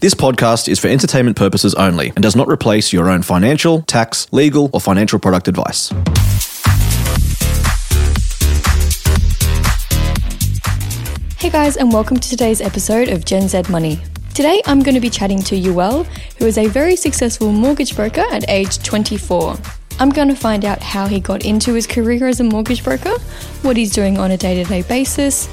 This podcast is for entertainment purposes only and does not replace your own financial, tax, legal, or financial product advice. Hey guys, and welcome to today's episode of Gen Z Money. Today I'm going to be chatting to Youeil, who is a very successful mortgage broker at age 24. I'm going to find out how he got into his career as a mortgage broker, what he's doing on a day to day basis,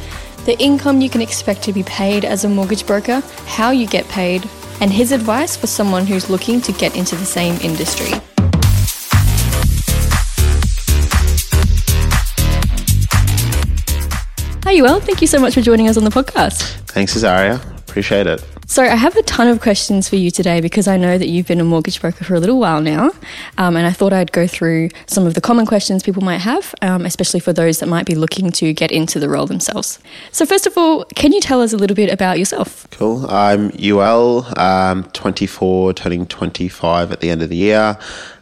the income you can expect to be paid as a mortgage broker, how you get paid, and his advice for someone who's looking to get into the same industry. Hi, Youeil. Thank you so much for joining us on the podcast. Thanks, Azaria. Appreciate it. So, I have a ton of questions for you today because I know that you've been a mortgage broker for a little while now. Um, and I thought I'd go through some of the common questions people might have, um, especially for those that might be looking to get into the role themselves. So, first of all, can you tell us a little bit about yourself? Cool. I'm Youeil, um, 24, turning 25 at the end of the year.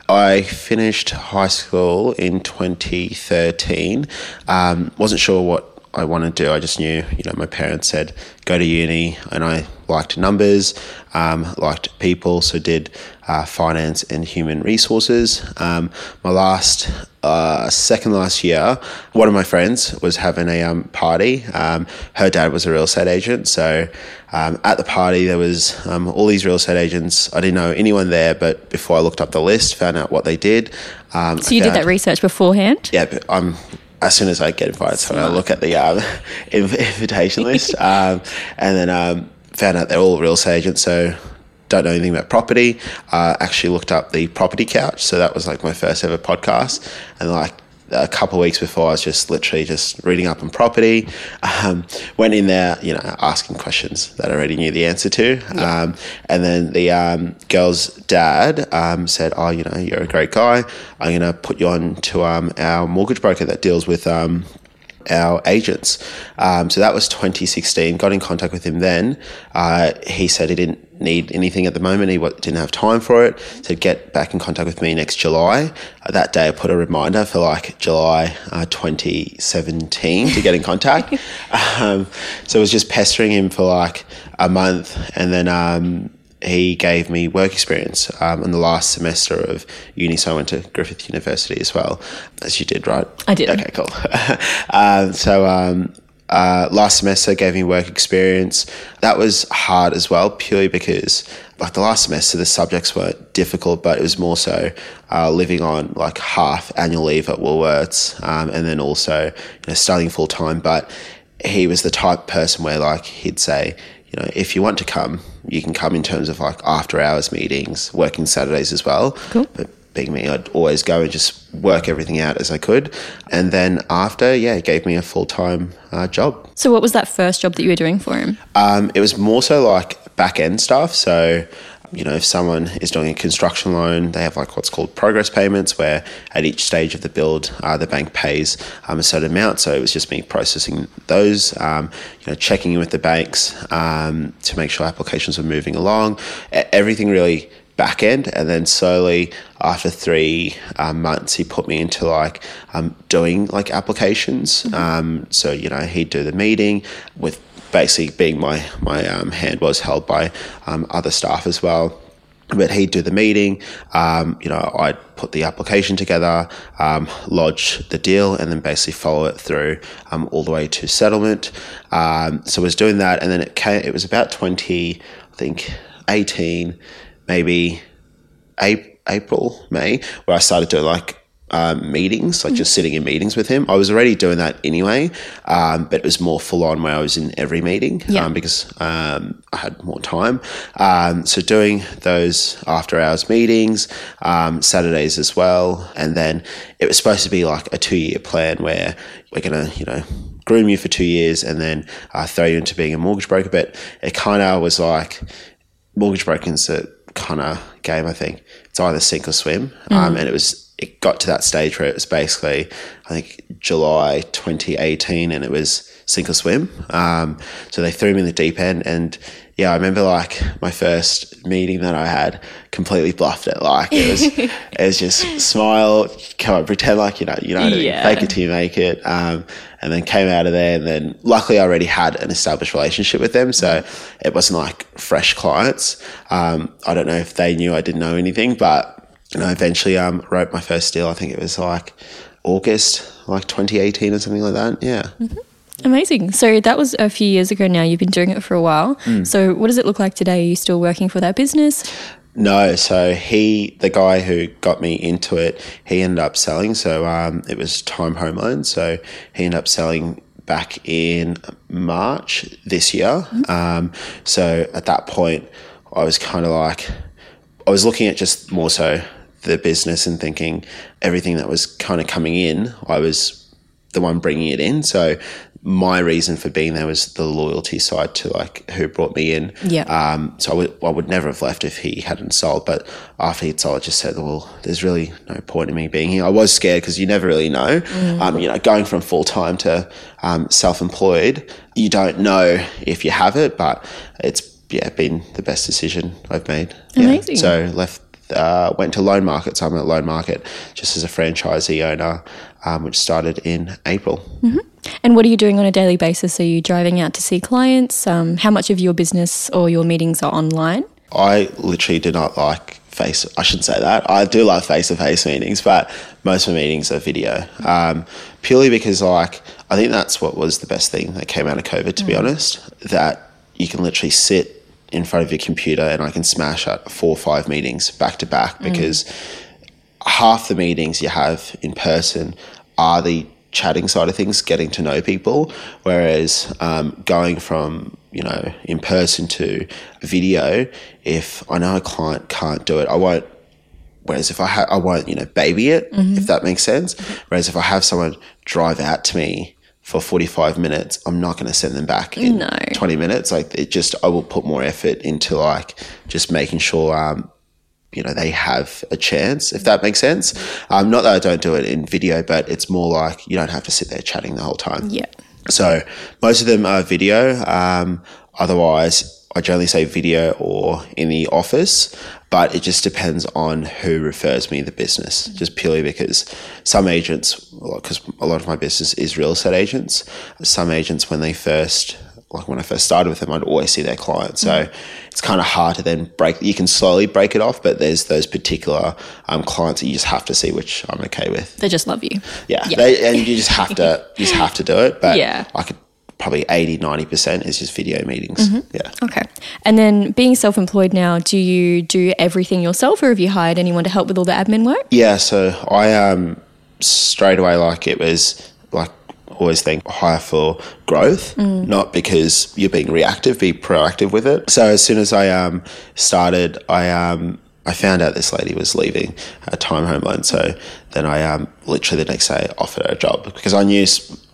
I finished high school in 2013. Um, wasn't sure what I wanted to do. I just knew, you know, my parents said go to uni, and I liked numbers, um, liked people, so did uh, finance and human resources. Um, my last, uh, second last year, one of my friends was having a um, party. Um, her dad was a real estate agent, so um, at the party there was um, all these real estate agents. I didn't know anyone there, but before I looked up the list, found out what they did. so you did that research beforehand? Yeah, but I'm as soon as I get invited, so I look at the um, invitation list, um, and then um, found out they're all real estate agents. So don't know anything about property. Uh, actually looked up the property couch, so that was like my first ever podcast, and like a couple of weeks before, I was just literally just reading up on property. Um, went in there, you know, asking questions that I already knew the answer to. Yeah. Um, and then the um, girl's dad um, said, "Oh, you know, you're a great guy. I'm going to put you on to um, our mortgage broker that deals with." Our agents. Um, so that was 2016. Got in contact with him then. Uh, he said he didn't need anything at the moment. He didn't have time for it. Said get back in contact with me next July. Uh, that day I put a reminder for like July uh, 2017 to get in contact. um, so I was just pestering him for like a month and then um, he gave me work experience um, in the last semester of uni. So I went to Griffith University as well, as you did, right? I did. Okay, cool. um, so um, uh, last semester gave me work experience. That was hard as well, purely because like the last semester the subjects weren't difficult, but it was more so uh, living on like half annual leave at Woolworths, um, and then also you know studying full time. But he was the type person where like he'd say, you know, if you want to come, you can come in terms of like after hours meetings, working Saturdays as well. Cool. But being me, I'd always go and just work everything out as I could. And then after, yeah, it gave me a full time uh, job. So, what was that first job that you were doing for him? Um, it was more so like back end stuff. So, you know, if someone is doing a construction loan, they have like what's called progress payments, where at each stage of the build, uh, the bank pays um, a certain amount. So it was just me processing those, um, you know, checking in with the banks um, to make sure applications were moving along. Everything really back end and then slowly after three um, months he put me into like um, doing like applications mm-hmm. um, so you know he'd do the meeting with basically being my my um, hand was held by um, other staff as well but he'd do the meeting. Um, you know, I'd put the application together, um, lodge the deal, and then basically follow it through um, all the way to settlement. Um, so I was doing that, and then it came. It was about twenty, I think, eighteen maybe April, May, where I started doing like um, meetings, like mm-hmm. just sitting in meetings with him. I was already doing that anyway, um, but it was more full on where I was in every meeting yeah. um, because um, I had more time. Um, so doing those after hours meetings, um, Saturdays as well, and then it was supposed to be like a two year plan where we're gonna, you know, groom you for two years and then uh, throw you into being a mortgage broker. But it kind of was like mortgage brokers that kind of game. I think it's either sink or swim, mm. um, and it was it got to that stage where it was basically I think July 2018, and it was sink or swim. Um, so they threw me in the deep end, and yeah, I remember like my first meeting that I had completely bluffed it. Like it was, it was just smile, come on, pretend like you know, you know, yeah. fake it till you make it. Um, and then came out of there. And then luckily I already had an established relationship with them. So it wasn't like fresh clients. Um, I don't know if they knew I didn't know anything, but you I eventually um, wrote my first deal. I think it was like August, like 2018 or something like that. Yeah. Amazing. So that was a few years ago now. You've been doing it for a while. So what does it look like today? Are you still working for that business? No, so he, the guy who got me into it, he ended up selling. So um, it was Time Home Loan. So he ended up selling back in March this year. Um, so at that point, I was kind of like, I was looking at just more so the business and thinking everything that was kind of coming in, I was the one bringing it in. So my reason for being there was the loyalty side to like who brought me in. Yeah. Um, so I would, I would never have left if he hadn't sold. But after he'd sold, I just said, well, there's really no point in me being here. I was scared because you never really know. Um, you know, going from full time to um, self employed, you don't know if you have it, but it's yeah been the best decision I've made. Yeah. Amazing. So left. Uh, went to Loan Market, so I'm at Loan Market just as a franchisee owner, um, which started in April. And what are you doing on a daily basis? Are you driving out to see clients? Um, how much of your business or your meetings are online? I literally do not like face. I shouldn't say that. I do love face to face meetings, but most of my meetings are video. Um, purely because, like, I think that's what was the best thing that came out of COVID. To be honest, that you can literally sit in front of your computer and I can smash out four or five meetings back to back mm. because half the meetings you have in person are the chatting side of things, getting to know people, whereas um, going from you know in person to video, if I know a client can't do it, I won't. Whereas if I ha- I won't you know baby it if mm-hmm. that makes sense. Mm-hmm. Whereas if I have someone drive out to me for 45 minutes, I'm not going to send them back in No. 20 minutes. Like it just, I will put more effort into like just making sure, um, you know, they have a chance, if that makes sense. Um, not that I don't do it in video, but it's more like you don't have to sit there chatting the whole time. Yeah. So most of them are video. Um, otherwise, I generally say video or in the office, but it just depends on who refers me the business. Just purely because some agents, because a lot of my business is real estate agents. Some agents, when they first, like when I first started with them, I'd always see their clients. So it's kind of hard to then break. You can slowly break it off, but there's those particular um, clients that you just have to see, which I'm okay with. They just love you. Yeah, Yeah. They, and you just have to you just have to do it. But Yeah. I could probably 80 90 percent is just video meetings. Yeah. Okay. And then being self employed now, do you do everything yourself or have you hired anyone to help with all the admin work? Yeah, so I um straight away like it was like always think hire for growth, not because you're being reactive, be proactive with it. So as soon as I um started, I um I found out this lady was leaving a time home loan. So then I um literally the next day offered her a job because I knew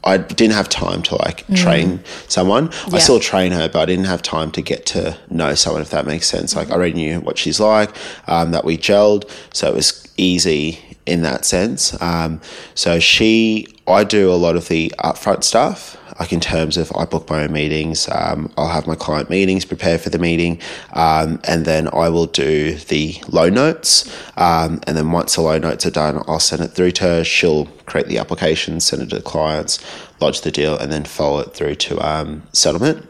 I didn't have time to like train someone. I still train her, but I didn't have time to get to know someone, if that makes sense. Like I already knew what she's like, um, that we gelled, so it was easy in that sense. Um, so she, I do a lot of the upfront stuff. Like in terms of, I book my own meetings. Um, I'll have my client meetings, prepare for the meeting, um, and then I will do the loan notes. Um, and then once the loan notes are done, I'll send it through to her. She'll create the application, send it to the clients, lodge the deal, and then follow it through to um, settlement.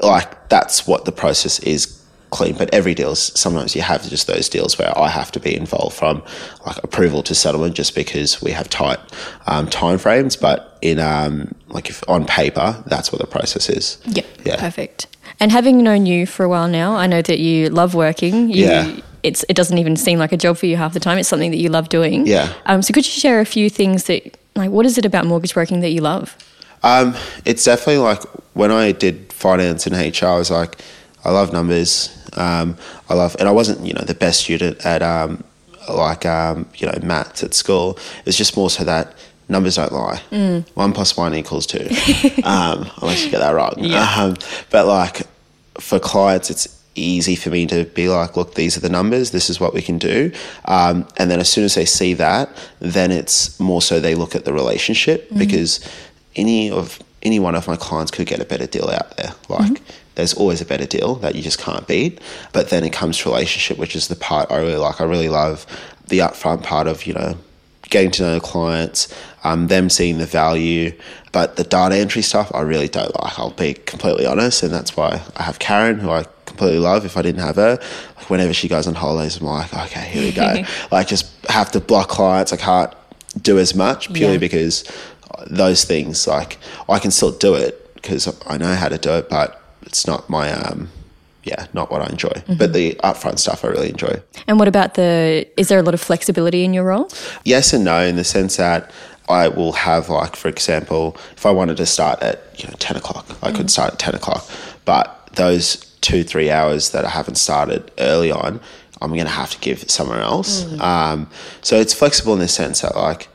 Like that's what the process is clean. But every deal, is- sometimes you have just those deals where I have to be involved from like approval to settlement, just because we have tight um, time frames. But in um, like if on paper, that's what the process is. Yep. Yeah. Perfect. And having known you for a while now, I know that you love working. You, Yeah. It's, it doesn't even seem like a job for you half the time. It's something that you love doing. Yeah. Um, so could you share a few things that, like, what is it about mortgage broking that you love? Um, it's definitely like when I did finance and HR, I was like, I love numbers. Um, I love, and I wasn't, you know, the best student at, um, like, um, you know, maths at school. It's just more so that numbers don't lie. One plus one equals two, um, unless you get that wrong. Um, but like for clients, it's easy for me to be like, look, these are the numbers. This is what we can do. Um, and then as soon as they see that, then it's more so they look at the relationship because any of any one of my clients could get a better deal out there. Like there's always a better deal that you just can't beat. But then it comes to relationship, which is the part I really like. I really love the upfront part of, you know, getting to know clients, um, them seeing the value. But the data entry stuff, I really don't like. I'll be completely honest, and that's why I have Karen, who I completely love. If I didn't have her, like whenever she goes on holidays, I'm like, okay, here we go. like just have to block clients. I can't do as much purely Yeah. because those things, like I can still do it because I know how to do it, but it's not my um, yeah, not what I enjoy. Mm-hmm. But the upfront stuff I really enjoy. And what about the? Is there a lot of flexibility in your role? yes and no in the sense that I will have like for example if I wanted to start at you know 10 o'clock I could start at 10 o'clock but those two three hours that I haven't started early on I'm going to have to give somewhere else um, so it's flexible in the sense that like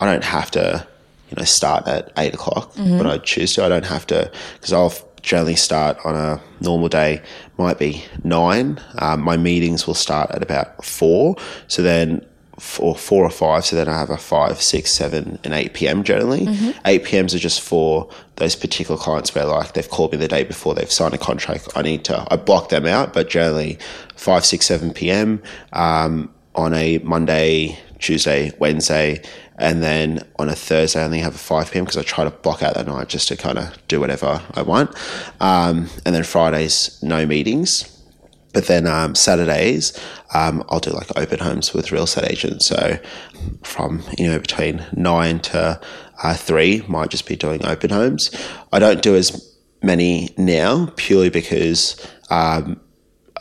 I don't have to you know start at 8 o'clock when I choose to I don't have to because I'll generally start on a normal day might be 9 um, my meetings will start at about 4 so then or four or five. So then I have a five, six, seven, and eight PM generally. Eight PMs are just for those particular clients where like they've called me the day before they've signed a contract. I need to I block them out, but generally five, six, seven PM um, on a Monday, Tuesday, Wednesday. And then on a Thursday, I only have a 5 p.m. because I try to block out that night just to kind of do whatever I want. Um, and then Fridays, no meetings. But then um, Saturdays, um, I'll do like open homes with real estate agents. So from you know between nine to uh, three, might just be doing open homes. I don't do as many now purely because um,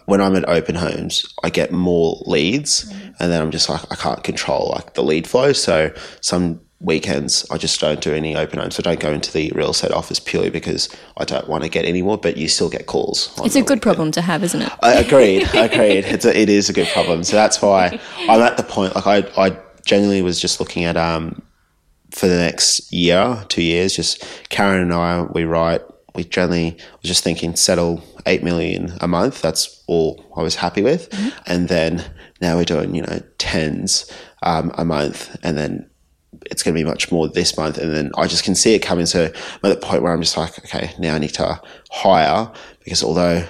when I'm at open homes, I get more leads, and then I'm just like I can't control like the lead flow. So some weekends I just don't do any open homes. I don't go into the real estate office purely because I don't want to get any more. But you still get calls. It's a good weekend. problem to have, isn't it? I agreed. agreed. It's a, it is a good problem. So that's why I'm at the point. Like I, I genuinely was just looking at um for the next year, two years. Just Karen and I, we write. We generally was just thinking settle eight million a month. That's all I was happy with. And then now we're doing you know tens um, a month, and then it's going to be much more this month. And then I just can see it coming. So I'm at the point where I'm just like, okay, now I need to hire because although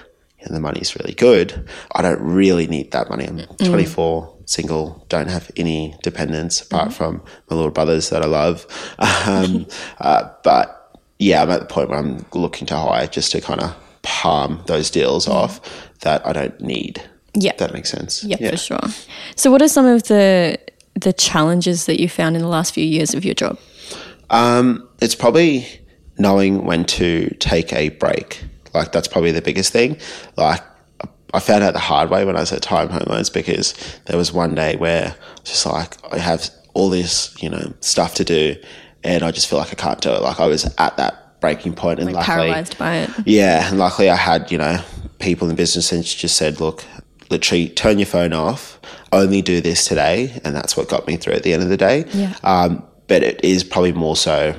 the money's really good, I don't really need that money. I'm 24, single, don't have any dependents apart from my little brothers that I love. Um, uh, but yeah, I'm at the point where I'm looking to hire just to kind of palm those deals off that I don't need. Yeah. That makes sense. Yeah, for sure. So, what are some of the the challenges that you found in the last few years of your job? Um, it's probably knowing when to take a break. Like that's probably the biggest thing. Like I found out the hard way when I was at Time Home Loans because there was one day where I was just like I have all this, you know, stuff to do and I just feel like I can't do it. Like I was at that breaking point and Like luckily paralyzed by it. yeah, and luckily I had, you know, people in business and just said, look, literally turn your phone off, only do this today. And that's what got me through at the end of the day. Yeah. Um, but it is probably more so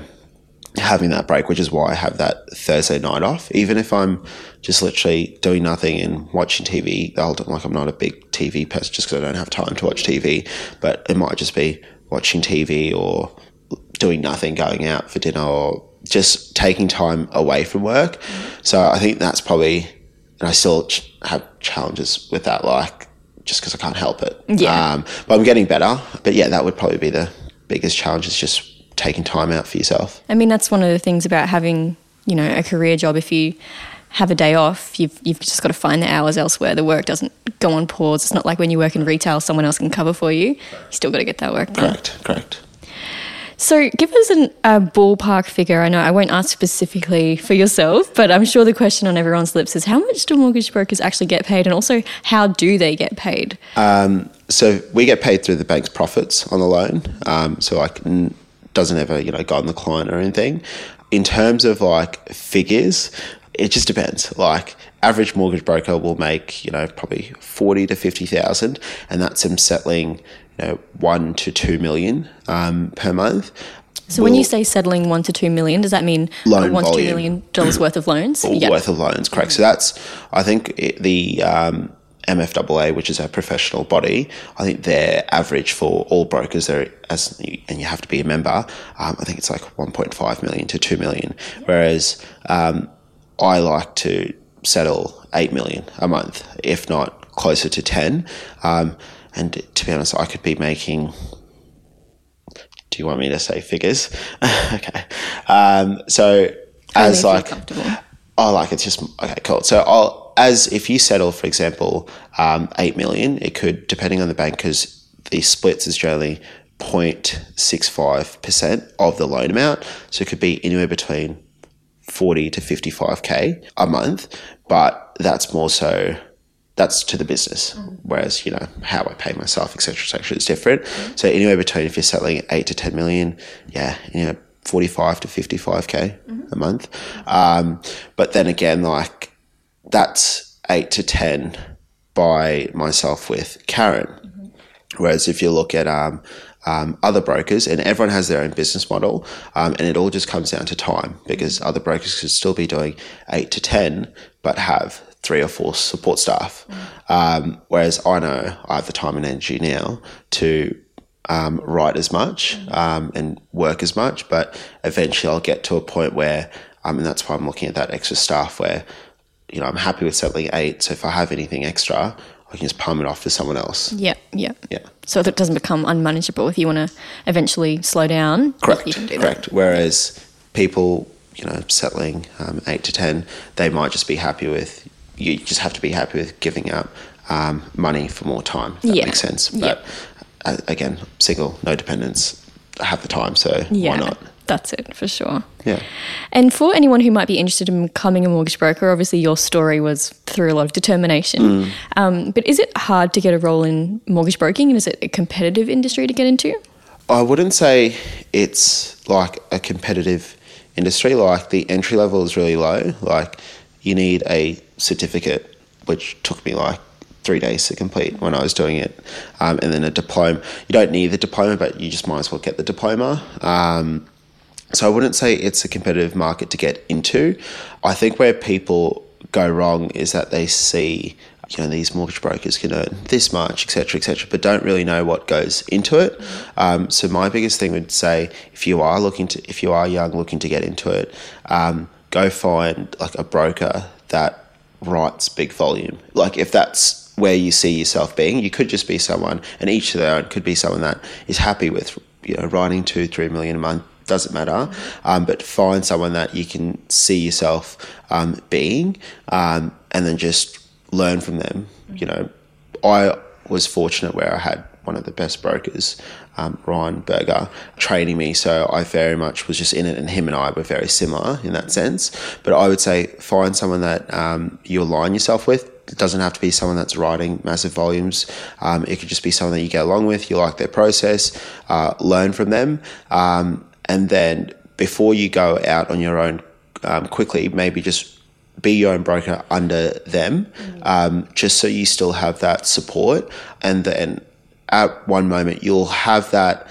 having that break, which is why I have that Thursday night off. Even if I'm just literally doing nothing and watching TV time, like I'm not a big TV person just because I don't have time to watch TV, but it might just be watching TV or doing nothing, going out for dinner or just taking time away from work. So I think that's probably, and I still ch- have challenges with that, like just because I can't help it. Yeah. Um, but I'm getting better. But yeah, that would probably be the biggest challenge is just taking time out for yourself. I mean, that's one of the things about having, you know, a career job. If you have a day off, you've, you've just got to find the hours elsewhere. The work doesn't go on pause. It's not like when you work in retail, someone else can cover for you. You still got to get that work done. Correct, correct. So, give us an, a ballpark figure. I know I won't ask specifically for yourself, but I'm sure the question on everyone's lips is how much do mortgage brokers actually get paid? And also, how do they get paid? So we get paid through the bank's profits on the loan. Um, so like doesn't ever you know go on the client or anything. In terms of like figures, it just depends. Like average mortgage broker will make you know probably forty to fifty thousand, and that's them settling you know one to two million um, per month. So, when you say settling one to two million, does that mean Loan one to two volume. million dollars worth of loans? Yep. worth of loans, correct? So that's, I think, it, the um, MFAA, which is our professional body, I think their average for all brokers, there as and you have to be a member, um, I think it's like 1.5 million to 2 million. Whereas um, I like to settle 8 million a month, if not closer to 10. Um, and to be honest, I could be making do you want me to say figures? okay. Um, so as feel like, oh, like it's just okay, cool. So I'll as if you settle, for example, um, eight million, it could depending on the bank because the splits is generally 0.65 percent of the loan amount, so it could be anywhere between 40 to 55k a month, but that's more so that's to the business. Whereas, you know, how I pay myself, etc., etc., is different. So anywhere between if you're settling eight to 10 million, yeah, you know, 45 to 55k a month. Um, but then again, like that's eight to 10 by myself with Karen. Whereas if you look at um, um, other brokers, and everyone has their own business model, um, and it all just comes down to time because other brokers could still be doing eight to 10, but have three or four support staff. Um, whereas I know I have the time and energy now to um, write as much um, and work as much, but eventually I'll get to a point where, um, and that's why I'm looking at that extra staff where, you know, I'm happy with settling eight. So if I have anything extra, I can just palm it off to someone else. Yeah, yeah. Yeah. So that it doesn't become unmanageable if you want to eventually slow down. Correct. You can do that. Correct. Whereas people, you know, settling um, eight to ten, they might just be happy with. You just have to be happy with giving up um, money for more time. That Yeah. makes sense. But uh, again, single, no dependents, have the time, so Yeah, why not? that's it for sure. Yeah. And for anyone who might be interested in becoming a mortgage broker, obviously your story was through a lot of determination. Mm. Um, but is it hard to get a role in mortgage broking, and is it a competitive industry to get into? I wouldn't say it's like a competitive industry. Like the entry level is really low. Like you need a certificate, which took me like three days to complete when I was doing it, um, and then a diploma. You don't need the diploma, but you just might as well get the diploma. Um, so I wouldn't say it's a competitive market to get into. I think where people go wrong is that they see, you know, these mortgage brokers can earn this much, etc., etc., but don't really know what goes into it. Um, so my biggest thing would say, if you are looking to, if you are young, looking to get into it, um, go find like a broker that writes big volume. Like if that's where you see yourself being, you could just be someone, and each to their own could be someone that is happy with, you know, writing two, three million a month. Doesn't matter, um, but find someone that you can see yourself um, being, um, and then just learn from them. You know, I was fortunate where I had one of the best brokers, um, Ryan Berger, training me. So I very much was just in it, and him and I were very similar in that sense. But I would say find someone that um, you align yourself with. It doesn't have to be someone that's writing massive volumes. Um, it could just be someone that you get along with, you like their process, uh, learn from them. Um, and then before you go out on your own um, quickly, maybe just be your own broker under them, um, just so you still have that support. And then at one moment, you'll have that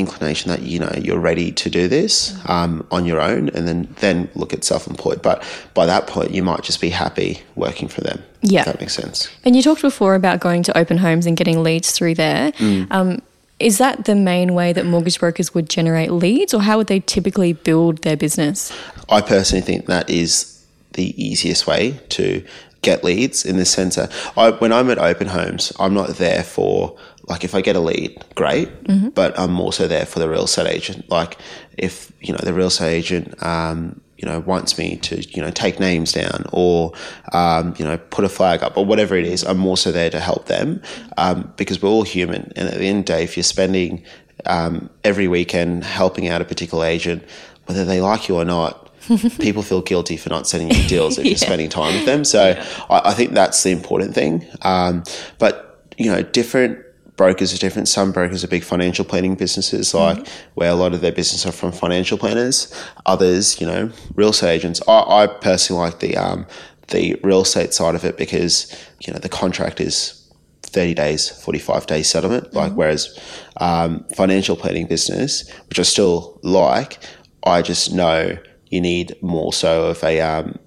inclination that you know you're ready to do this um, on your own, and then then look at self-employed. But by that point, you might just be happy working for them. Yeah. if that makes sense. And you talked before about going to open homes and getting leads through there. Mm. Um, is that the main way that mortgage brokers would generate leads, or how would they typically build their business? I personally think that is the easiest way to get leads in the sense that I, when I'm at open homes, I'm not there for like if I get a lead, great, but I'm also there for the real estate agent. Like if you know the real estate agent, um, you know, wants me to you know take names down or um, you know put a flag up or whatever it is, I'm also there to help them um, because we're all human. And at the end of the day, if you're spending um, every weekend helping out a particular agent, whether they like you or not, people feel guilty for not sending you deals if you're spending time with them. So I, I think that's the important thing. Um, but you know, different brokers are different. Some brokers are big financial planning businesses, like where a lot of their business are from financial planners. Others, you know, real estate agents. I, I personally like the um, the real estate side of it because you know the contract is 30 days, 45 days settlement. Like, whereas um, financial planning business, which I still like, I just know you need more so of a um,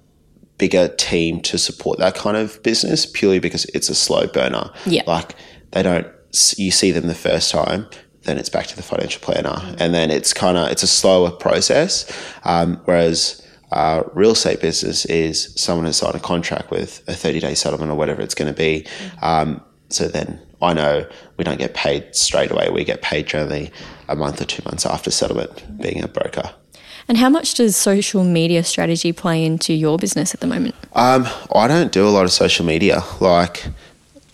bigger team to support that kind of business purely because it's a slow burner. Yeah. Like, they don't, you see them the first time. Then it's back to the financial planner, and then it's kind of it's a slower process. Um, whereas uh, real estate business is someone has signed a contract with a 30 day settlement or whatever it's going to be. Um, so then I know we don't get paid straight away. We get paid generally a month or two months after settlement, being a broker. And how much does social media strategy play into your business at the moment? Um, I don't do a lot of social media. Like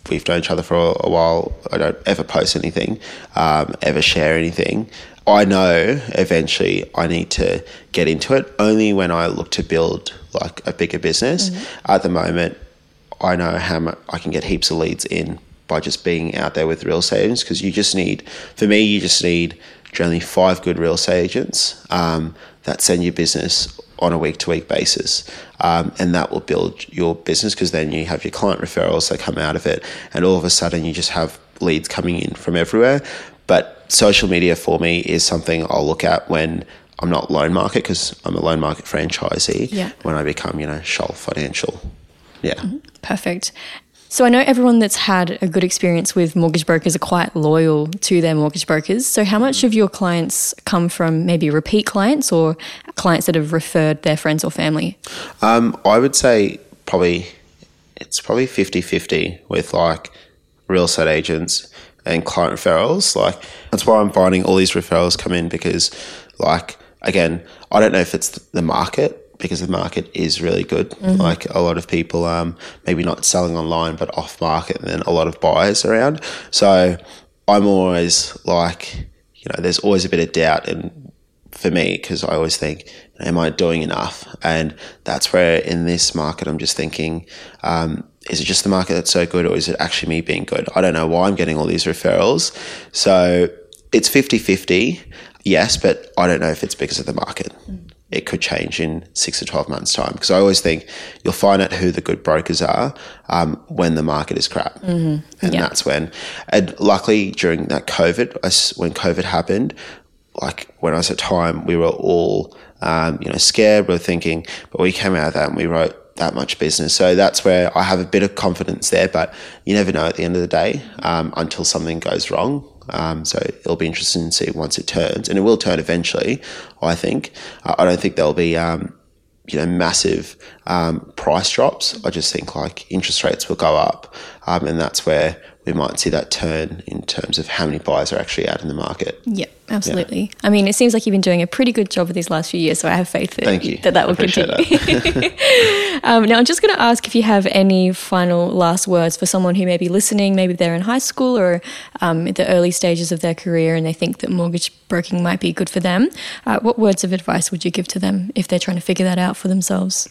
we've known each other for a, a while. I don't ever post anything, um, ever share anything. I know eventually I need to get into it only when I look to build like a bigger business. Mm-hmm. At the moment, I know how much I can get heaps of leads in by just being out there with real estate agents because you just need, for me, you just need generally five good real estate agents um, that send you business on a week to week basis. Um, and that will build your business because then you have your client referrals that come out of it. And all of a sudden, you just have leads coming in from everywhere. But social media for me is something I'll look at when I'm not loan market because I'm a loan market franchisee. Yeah. When I become, you know, Shoal Financial. Yeah. Mm-hmm. Perfect. So I know everyone that's had a good experience with mortgage brokers are quite loyal to their mortgage brokers. So how much of your clients come from maybe repeat clients or clients that have referred their friends or family? Um, I would say probably it's probably 50-50 with like real estate agents and client referrals. Like that's why I'm finding all these referrals come in because like again, I don't know if it's the market because the market is really good. Mm-hmm. Like a lot of people, um, maybe not selling online, but off market, and then a lot of buyers around. So I'm always like, you know, there's always a bit of doubt and for me because I always think, am I doing enough? And that's where in this market, I'm just thinking, um, is it just the market that's so good or is it actually me being good? I don't know why I'm getting all these referrals. So it's 50 50, yes, but I don't know if it's because of the market. Mm it could change in six to 12 months' time. Because I always think you'll find out who the good brokers are um, when the market is crap. Mm-hmm. And yeah. that's when, and luckily during that COVID, when COVID happened, like when I was at time, we were all, um, you know, scared. We were thinking, but we came out of that and we wrote that much business. So that's where I have a bit of confidence there, but you never know at the end of the day um, until something goes wrong. Um, so it'll be interesting to see once it turns, and it will turn eventually. I think. Uh, I don't think there'll be um, you know massive um, price drops. I just think like interest rates will go up, um, and that's where we might see that turn in terms of how many buyers are actually out in the market. Yep, absolutely. Yeah. I mean, it seems like you've been doing a pretty good job of these last few years, so I have faith that you. that, that will continue. That. um, now, I'm just going to ask if you have any final last words for someone who may be listening, maybe they're in high school or um, at the early stages of their career and they think that mortgage broking might be good for them. Uh, what words of advice would you give to them if they're trying to figure that out for themselves?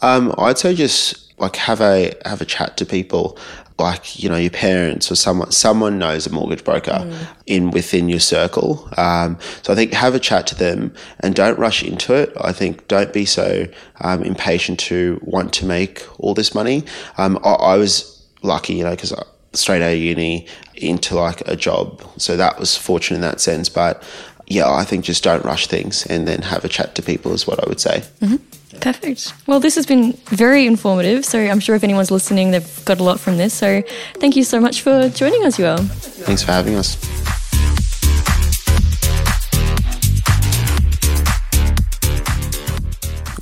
Um, I'd say just like have a have a chat to people. Like you know your parents or someone someone knows a mortgage broker mm. in within your circle. Um, so i think have a chat to them and don't rush into it. I think don't be so um, impatient to want to make all this money. Um, I, I, was lucky you know because straight out of uni into like a job. So that was fortunate in that sense. But yeah i think just don't rush things and then have a chat to people is what i would say mm-hmm. Perfect. Well, this has been very informative. So I'm sure if anyone's listening, they've got a lot from this. So thank you so much for joining us, Youeil. Thanks for having us.